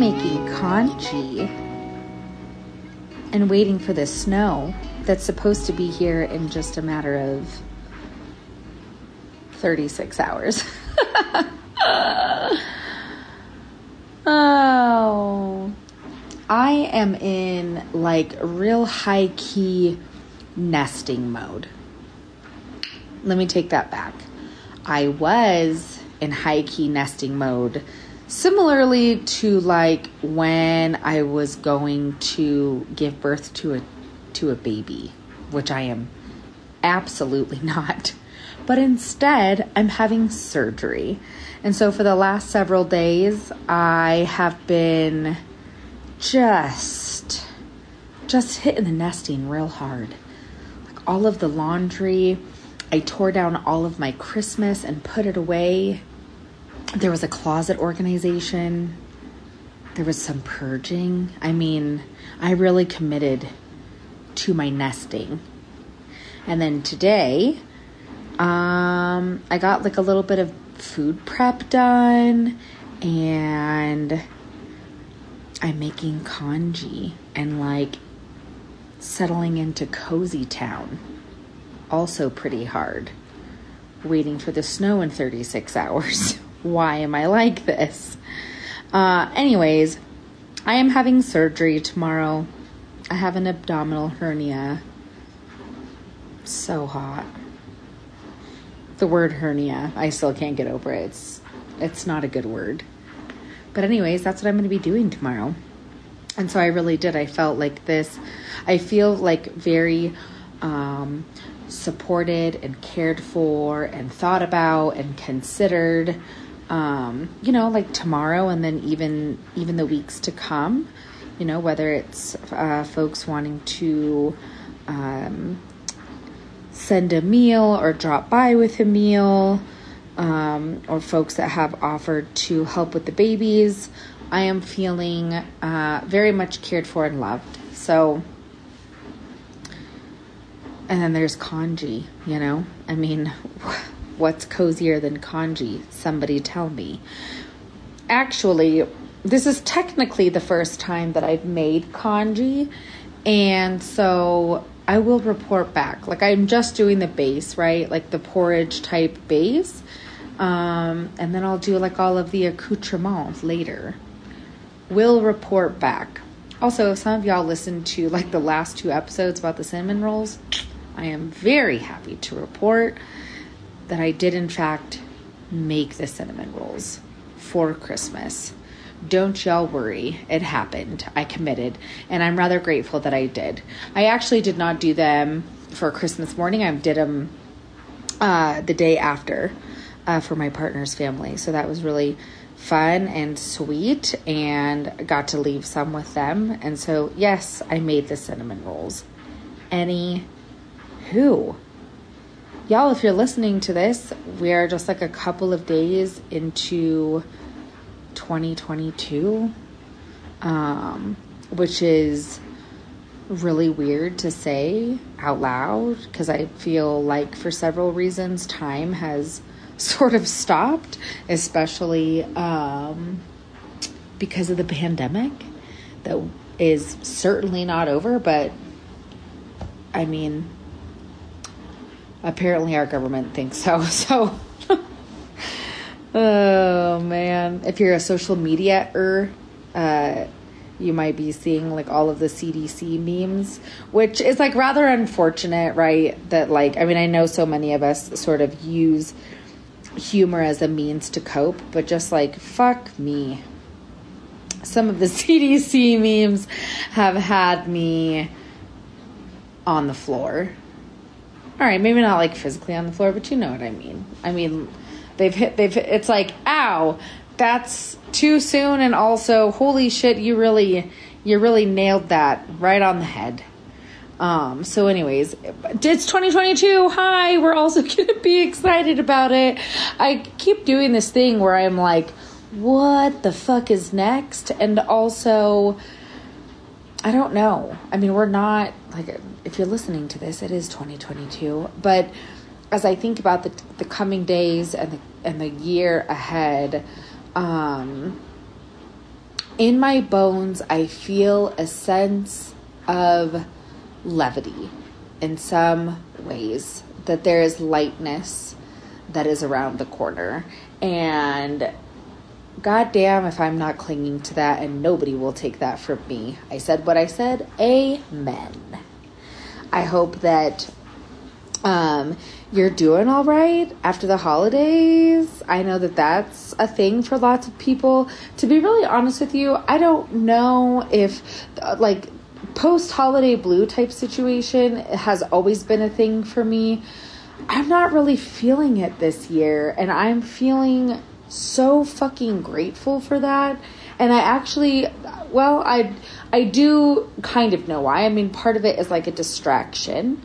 making congee and waiting for the snow that's supposed to be here in just a matter of 36 hours. oh. I am in like real high key nesting mode. Let me take that back. I was in high key nesting mode similarly to like when I was going to give birth to a to a baby, which I am absolutely not. But instead, I'm having surgery. And so for the last several days, I have been just just hitting the nesting real hard. Like all of the laundry, I tore down all of my Christmas and put it away. There was a closet organization. There was some purging. I mean, I really committed to my nesting. And then today, um, I got like a little bit of food prep done and I'm making congee and like settling into cozy town. Also pretty hard. Waiting for the snow in 36 hours. Why am I like this? Uh, anyways, I am having surgery tomorrow. I have an abdominal hernia. So hot. The word hernia, I still can't get over it. It's it's not a good word. But, anyways, that's what I'm going to be doing tomorrow. And so I really did. I felt like this, I feel like very um, supported and cared for and thought about and considered. Um, you know, like tomorrow and then even even the weeks to come. You know, whether it's uh, folks wanting to um, send a meal or drop by with a meal um, or folks that have offered to help with the babies, I am feeling uh, very much cared for and loved. So, and then there's congee, you know? I mean, what's cozier than congee? Somebody tell me. Actually, this is technically the first time that I've made congee, and so I will report back. Like, I'm just doing the base, right? Like the porridge type base. Um, and then I'll do like all of the accoutrements later. We'll report back. Also, if some of y'all listened to like the last two episodes about the cinnamon rolls, I am very happy to report that I did, in fact, make the cinnamon rolls for Christmas. Don't y'all worry, it happened. I committed, and I'm rather grateful that I did. I actually did not do them for Christmas morning, I did them uh, the day after uh, for my partner's family. So that was really fun and sweet and got to leave some with them. And so, yes, I made the cinnamon rolls. Any who? Y'all, if you're listening to this, we are just like a couple of days into 2022, um, which is really weird to say out loud because I feel like for several reasons, time has sort of stopped, especially um, because of the pandemic that is certainly not over, but I mean, apparently our government thinks so. So, oh man, if you're a social media er, uh, you might be seeing like all of the CDC memes, which is like rather unfortunate, right? That like, I mean, I know so many of us sort of use humor as a means to cope, but just like, fuck me. Some of the CDC memes have had me on the floor. All right, maybe not like physically on the floor, but you know what I mean. I mean, they've hit, they've, it's like, ow, that's too soon, and also, holy shit, you really, you really nailed that right on the head. Um, so, anyways, it's 2022. Hi, we're also to be excited about it. I keep doing this thing where I'm like, what the fuck is next? And also, I don't know. I mean, we're not, like, if you're listening to this, it is 2022. But as I think about the, the coming days and the, and the year ahead, um, in my bones, I feel a sense of levity in some ways, that there is lightness that is around the corner. And goddamn if I'm not clinging to that, and nobody will take that from me. I said what I said. Amen. I hope that um, you're doing all right after the holidays. I know that that's a thing for lots of people. To be really honest with you, I don't know if, like, post holiday blue type situation has always been a thing for me. I'm not really feeling it this year, and I'm feeling so fucking grateful for that. And I actually, well, I I do kind of know why. I mean, part of it is like a distraction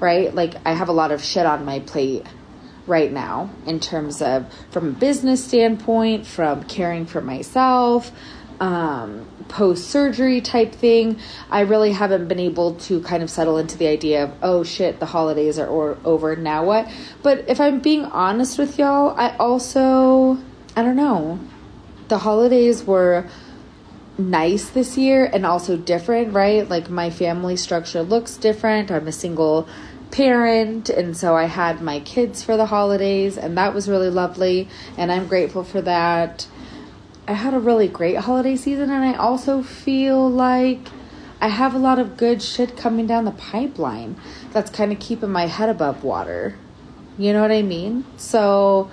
right? Like I have a lot of shit on my plate right now in terms of from a business standpoint, from caring for myself, um, post surgery type thing. I really haven't been able to kind of settle into the idea of, oh shit, the holidays are or- over, now what? But if I'm being honest with y'all, I also, I don't know, the holidays were nice this year and also different, right? Like my family structure looks different. I'm a single parent and so I had my kids for the holidays and that was really lovely and I'm grateful for that. I had a really great holiday season and I also feel like I have a lot of good shit coming down the pipeline that's kind of keeping my head above water. You know what I mean? So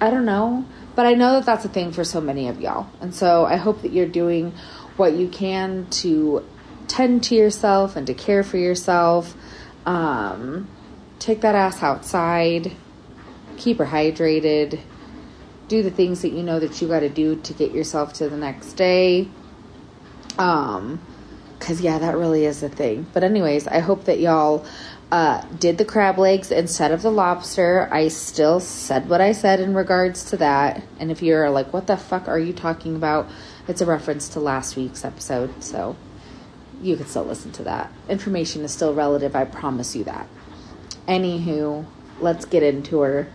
I don't know, but I know that that's a thing for so many of y'all. And so I hope that you're doing what you can to tend to yourself and to care for yourself um, take that ass outside, keep her hydrated, do the things that you know that you got to do to get yourself to the next day. Um, cause yeah, that really is a thing. But anyways, I hope that y'all uh, did the crab legs instead of the lobster. I still said what I said in regards to that. And if you're like, what the fuck are you talking about? It's a reference to last week's episode. So you can still listen to that. Information is still relative, I promise you that. Anywho, let's get into her.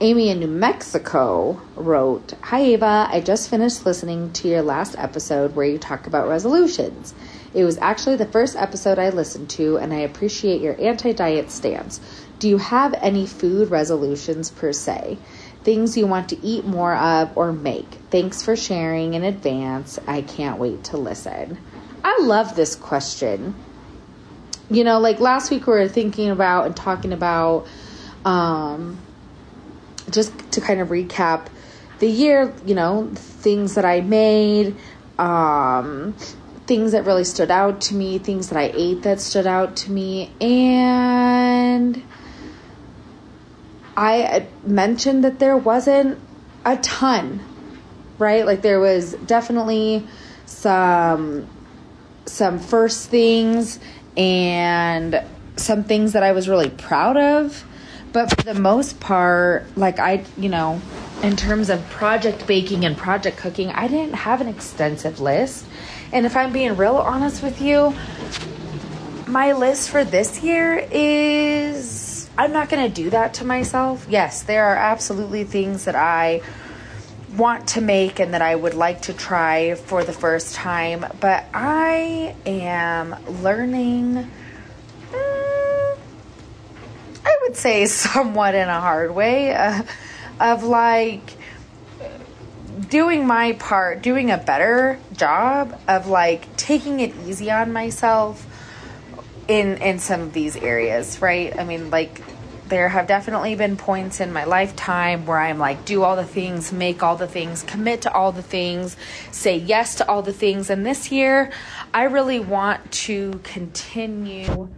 Amy in New Mexico wrote Hi Ava, I just finished listening to your last episode where you talk about resolutions. It was actually the first episode I listened to, and I appreciate your anti diet stance. Do you have any food resolutions per se? Things you want to eat more of or make? Thanks for sharing in advance. I can't wait to listen. I love this question. You know, like last week we were thinking about and talking about um just to kind of recap the year, you know, things that I made, um things that really stood out to me, things that I ate that stood out to me and I mentioned that there wasn't a ton, right? Like there was definitely some some first things and some things that I was really proud of. But for the most part, like I, you know, in terms of project baking and project cooking, I didn't have an extensive list. And if I'm being real honest with you, my list for this year is I'm not going to do that to myself. Yes, there are absolutely things that I want to make and that I would like to try for the first time, but I am learning. Mm, I would say somewhat in a hard way uh, of like doing my part, doing a better job of like taking it easy on myself in in some of these areas, right? I mean, like there have definitely been points in my lifetime where I'm like, do all the things, make all the things, commit to all the things, say yes to all the things. And this year, I really want to continue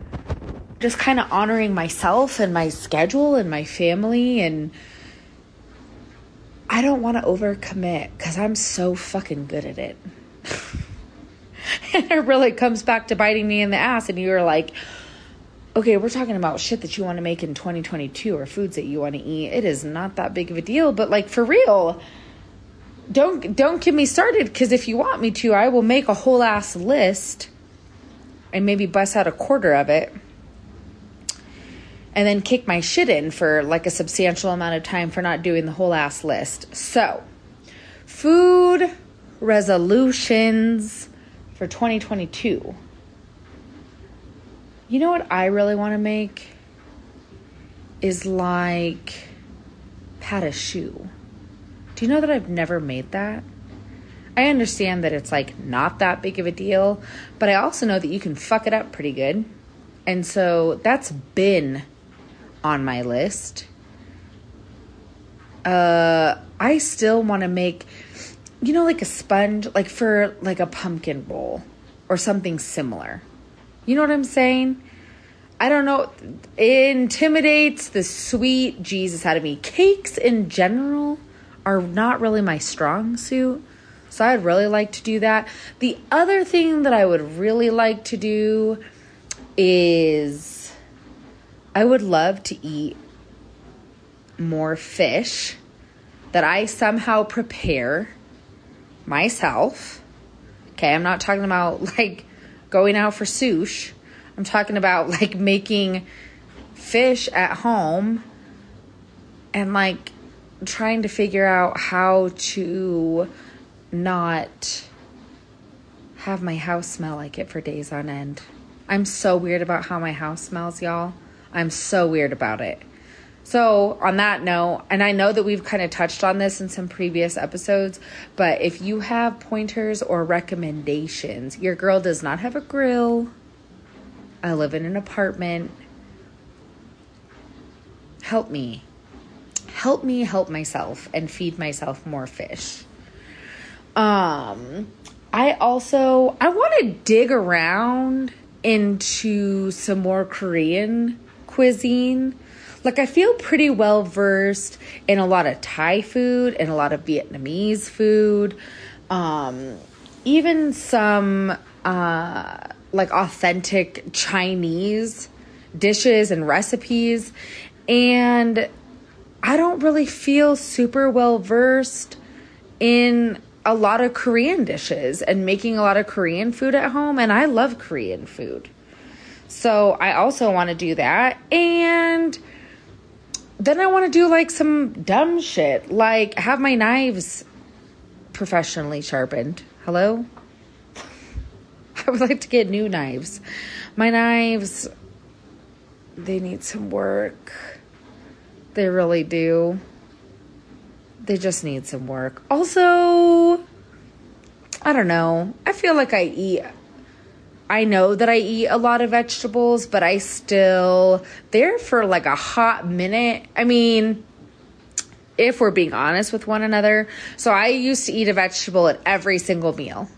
just kind of honoring myself and my schedule and my family. And I don't want to overcommit because I'm so fucking good at it. and it really comes back to biting me in the ass. And you're like, okay, we're talking about shit that you want to make in 2022 or foods that you want to eat. It is not that big of a deal, but like for real, don't don't get me started cuz if you want me to, I will make a whole ass list and maybe bust out a quarter of it. And then kick my shit in for like a substantial amount of time for not doing the whole ass list. So, food resolutions for 2022. You know what I really want to make is like pâte à choux. Do you know that I've never made that? I understand that it's like not that big of a deal, but I also know that you can fuck it up pretty good. And so that's been on my list. Uh I still want to make you know like a sponge like for like a pumpkin bowl or something similar. You know what I'm saying? I don't know. It intimidates the sweet Jesus out of me. Cakes in general are not really my strong suit. So I'd really like to do that. The other thing that I would really like to do is I would love to eat more fish that I somehow prepare myself. Okay, I'm not talking about like going out for sushi. I'm talking about like making fish at home and like trying to figure out how to not have my house smell like it for days on end. I'm so weird about how my house smells, y'all. I'm so weird about it. So, on that note, and I know that we've kind of touched on this in some previous episodes, but if you have pointers or recommendations, your girl does not have a grill. I live in an apartment. Help me. Help me help myself and feed myself more fish. Um, I also I want to dig around into some more Korean cuisine. Like I feel pretty well versed in a lot of Thai food and a lot of Vietnamese food. Um, even some uh, like authentic Chinese dishes and recipes. And I don't really feel super well versed in a lot of Korean dishes and making a lot of Korean food at home. And I love Korean food. So I also want to do that. And then I want to do like some dumb shit, like have my knives professionally sharpened. Hello? I would like to get new knives. My knives, they need some work. They really do. They just need some work. Also, I don't know. I feel like I eat I know that I eat a lot of vegetables, but I still there for like a hot minute. I mean, if we're being honest with one another, so I used to eat a vegetable at every single meal.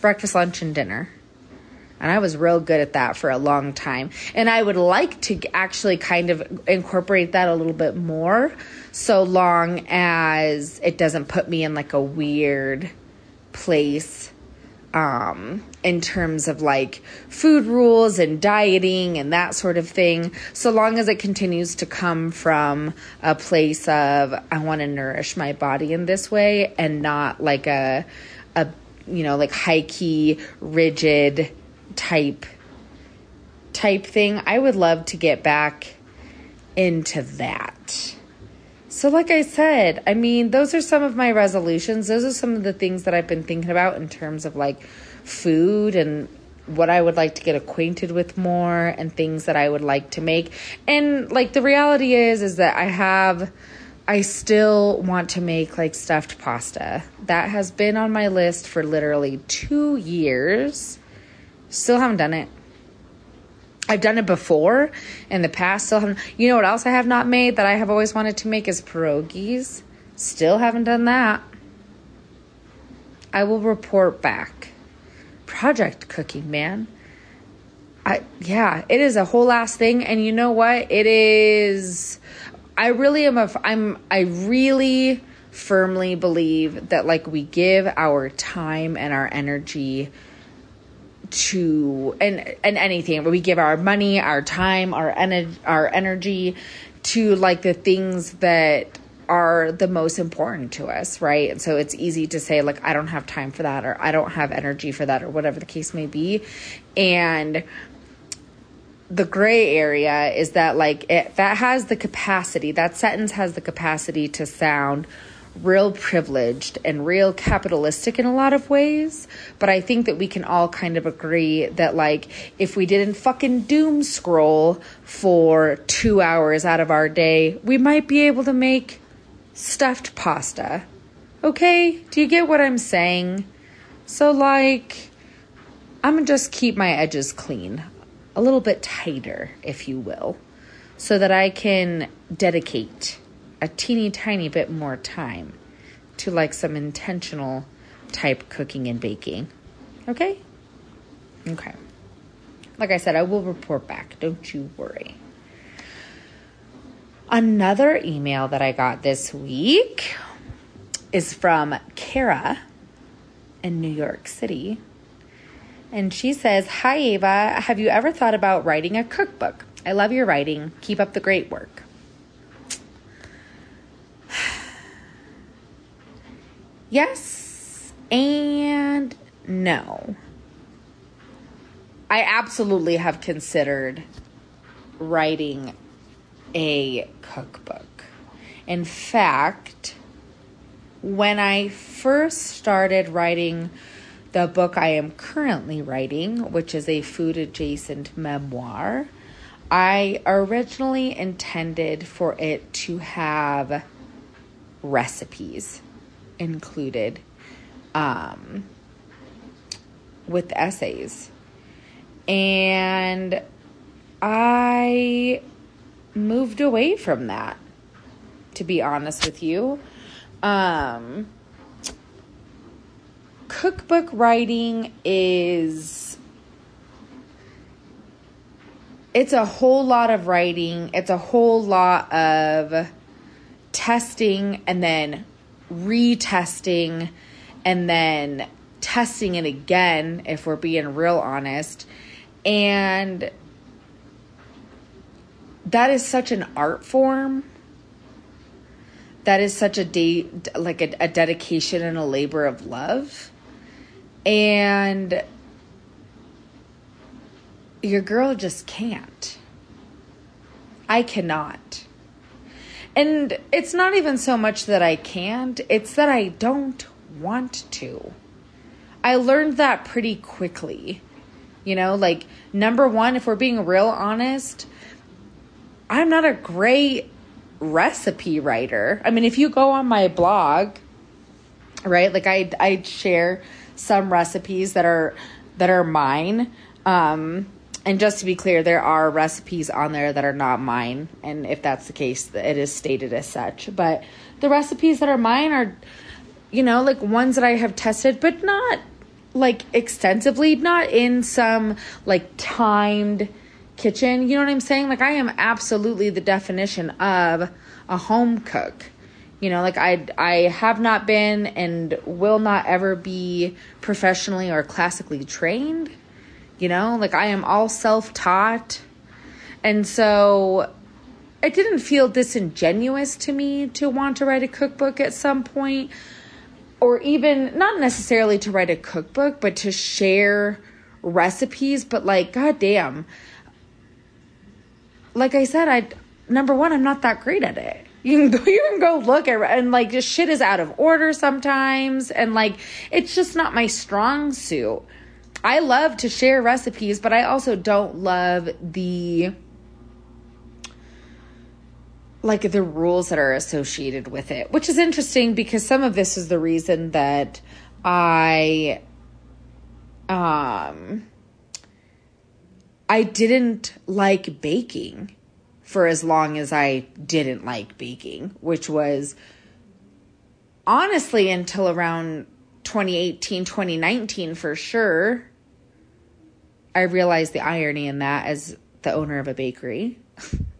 Breakfast, lunch, and dinner. And I was real good at that for a long time. And I would like to actually kind of incorporate that a little bit more so long as it doesn't put me in like a weird place um, in terms of like food rules and dieting and that sort of thing, so long as it continues to come from a place of I want to nourish my body in this way and not like a a you know like high key rigid type type thing. I would love to get back into that. So, like I said, I mean, those are some of my resolutions. Those are some of the things that I've been thinking about in terms of like food and what I would like to get acquainted with more and things that I would like to make. And like the reality is is that I have I still want to make like stuffed pasta. That has been on my list for literally 2 years. Still haven't done it. I've done it before in the past. Still haven't. You know what else I have not made that I have always wanted to make is pierogies. Still haven't done that. I will report back. Project cooking, man. I yeah, it is a whole ass thing, and you know what? It is. I really am a. I'm. I really firmly believe that like we give our time and our energy to and and anything we give our money our time our energy our energy to like the things that are the most important to us right? And so it's easy to say like i don't have time for that or i don't have energy for that or whatever the case may be. And the gray area is that like it that has the capacity that sentence has the capacity to sound real privileged and real capitalistic in a lot of ways. But I think that we can all kind of agree that, like, if we didn't fucking doom scroll for two hours out of our day, we might be able to make stuffed pasta. Okay? Do you get what I'm saying? So, like, I'm gonna just keep my edges clean, a little bit tighter, if you will, so that I can dedicate a teeny tiny bit more time to like some intentional type cooking and baking. Okay? Okay. Like I said, I will report back. Don't you worry. Another email that I got this week is from Kara in New York City. And she says, Hi, Ava. Have you ever thought about writing a cookbook? I love your writing. Keep up the great work. Yes and no. I absolutely have considered writing a cookbook. In fact, when I first started writing the book I am currently writing, which is a food adjacent memoir, I originally intended for it to have recipes included um, with essays. And I moved away from that, to be honest with you. Um, cookbook writing is it's a whole lot of writing it's a whole lot of testing and then retesting and then testing it again if we're being real honest and that is such an art form that is such a day like a, a dedication and a labor of love and your girl just can't. I cannot. And it's not even so much that I can't, it's that I don't want to. I learned that pretty quickly. You know, like, number one, if we're being real honest, I'm not a great recipe writer. I mean, if you go on my blog, right, like I I share some recipes that are that are mine. Um, and just to be clear, there are recipes on there that are not mine, and if that's the case, it is stated as such. But the recipes that are mine are, you know, like ones that I have tested, but not like extensively, not in some like timed kitchen. You know what I'm saying? Like I am absolutely the definition of a home cook. You know, like I I have not been and will not ever be professionally or classically trained. You know, like I am all self-taught. And so it didn't feel disingenuous to me to want to write a cookbook at some point or even not necessarily to write a cookbook, but to share recipes, but like goddamn like I said, I number one, I'm not that great at it. You can go, you can go look at, and like just shit is out of order sometimes, and like it's just not my strong suit. I love to share recipes, but I also don't love the like the rules that are associated with it, which is interesting because some of this is the reason that I um I didn't like baking for as long as I didn't like baking, which was honestly until around 2018, 2019 for sure. I realize the irony in that as the owner of a bakery.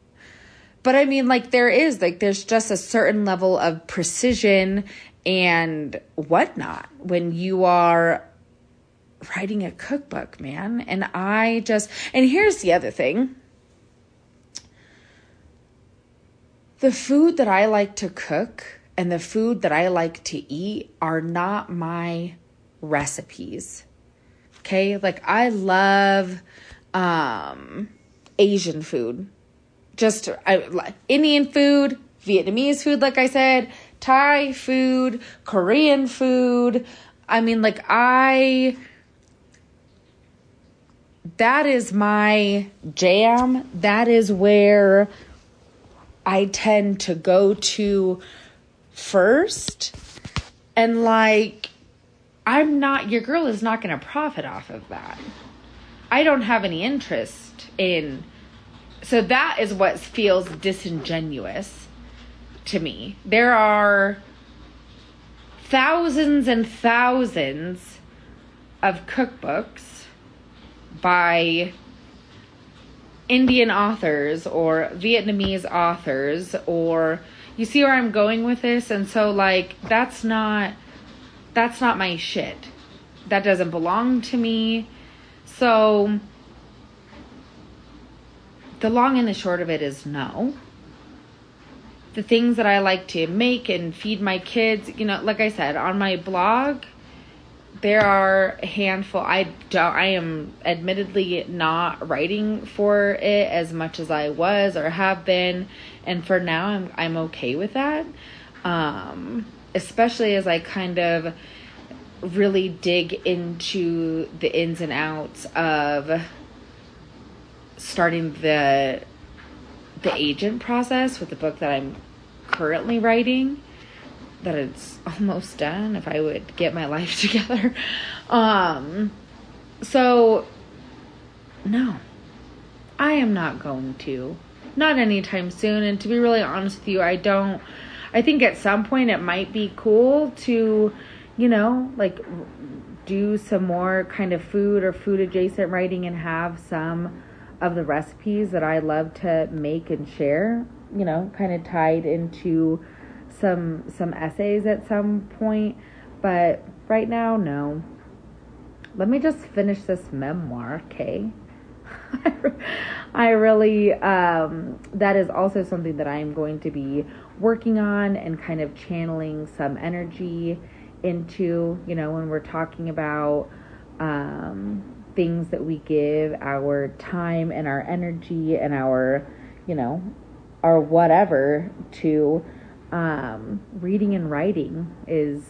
but I mean, like, there is, like, there's just a certain level of precision and whatnot when you are writing a cookbook, man. And I just, and here's the other thing the food that I like to cook and the food that I like to eat are not my recipes. Okay? Like I love um Asian food. Just I, Indian food, Vietnamese food like I said, Thai food, Korean food. I mean, like, I. That is my jam. That is where I tend to go to first. And, like, I'm not, your girl is not going to profit off of that. I don't have any interest in. So that is what feels disingenuous to me. There are thousands and thousands of cookbooks by Indian authors or Vietnamese authors or you see where I'm going with this and so like that's not that's not my shit. That doesn't belong to me. So the long and the short of it is no. The things that I like to make and feed my kids, you know, like I said, on my blog, there are a handful. I don't, I am admittedly not writing for it as much as I was or have been, and for now I'm I'm okay with that. Um, especially as I kind of really dig into the ins and outs of starting the the agent process with the book that I'm currently writing that it's almost done if I would get my life together. Um so no. I am not going to. Not anytime soon and to be really honest with you, I don't I think at some point it might be cool to you know, like do some more kind of food or food adjacent writing and have some of the recipes that I love to make and share, you know, kind of tied into some some essays at some point, but right now no. Let me just finish this memoir, okay? I really um that is also something that I am going to be working on and kind of channeling some energy into, you know, when we're talking about um, things that we give our time and our energy and our, you know, our whatever to um, reading and writing is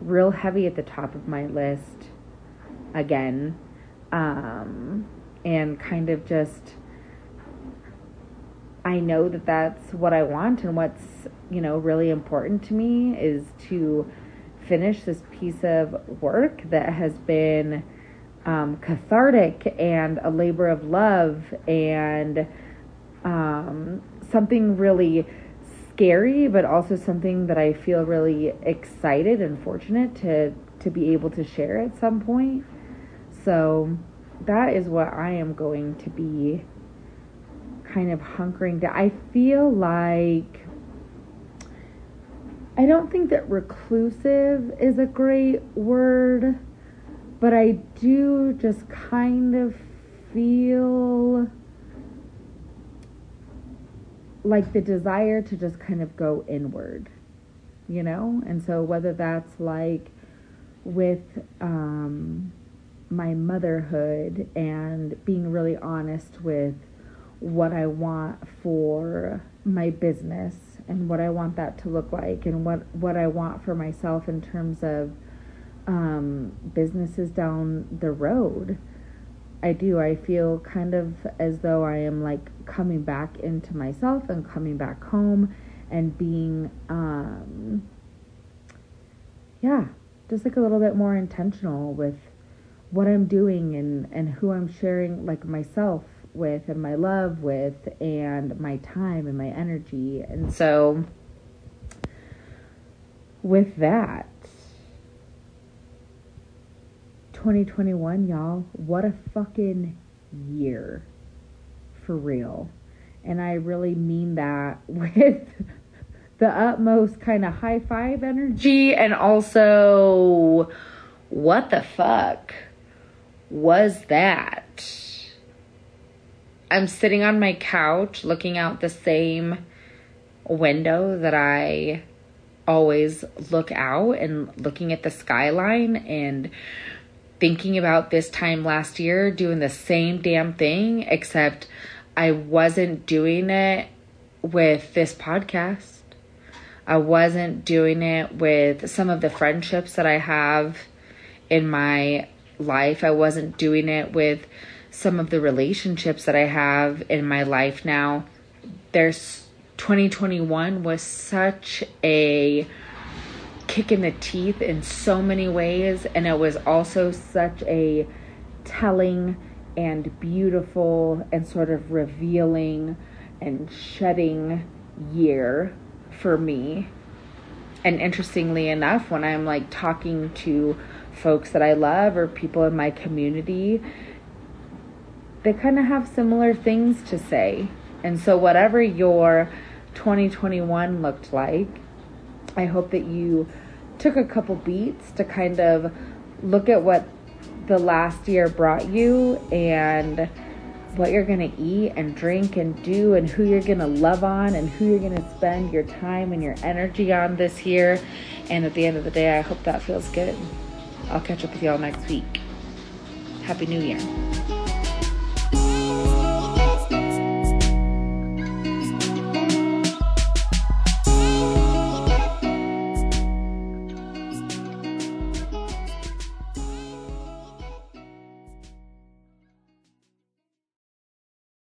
real heavy at the top of my list again. Um, and kind of just, I know that that's what I want and what's, you know, really important to me is to finish this piece of work that has been um, cathartic and a labor of love and um, something really scary, but also something that I feel really excited and fortunate to to be able to share at some point. So that is what I am going to be kind of hunkering down. I feel like I don't think that reclusive is a great word, but I do just kind of feel like the desire to just kind of go inward, you know? And so whether that's like with um, my motherhood and being really honest with what I want for my business and what I want that to look like and what, what I want for myself in terms of um, businesses down the road. I do. I feel kind of as though I am like coming back into myself and coming back home and being, um, yeah, just like a little bit more intentional with what I'm doing and, and who I'm sharing like myself with and my love with and my time and my energy. And so, with that, 2021, y'all, what a fucking year for real. And I really mean that with the utmost kind of high five energy and also, what the fuck was that? I'm sitting on my couch looking out the same window that I always look out and looking at the skyline and thinking about this time last year doing the same damn thing, except I wasn't doing it with this podcast. I wasn't doing it with some of the friendships that I have in my life. I wasn't doing it with some of the relationships that I have in my life now. There's 2021 was such a kick in the teeth in so many ways, and it was also such a telling and beautiful and sort of revealing and shedding year for me. And interestingly enough, when I'm like talking to folks that I love or people in my community, they kind of have similar things to say. And so, whatever your 2021 looked like, I hope that you took a couple beats to kind of look at what the last year brought you and what you're going to eat and drink and do and who you're going to love on and who you're going to spend your time and your energy on this year. And at the end of the day, I hope that feels good. I'll catch up with y'all next week. Happy New Year.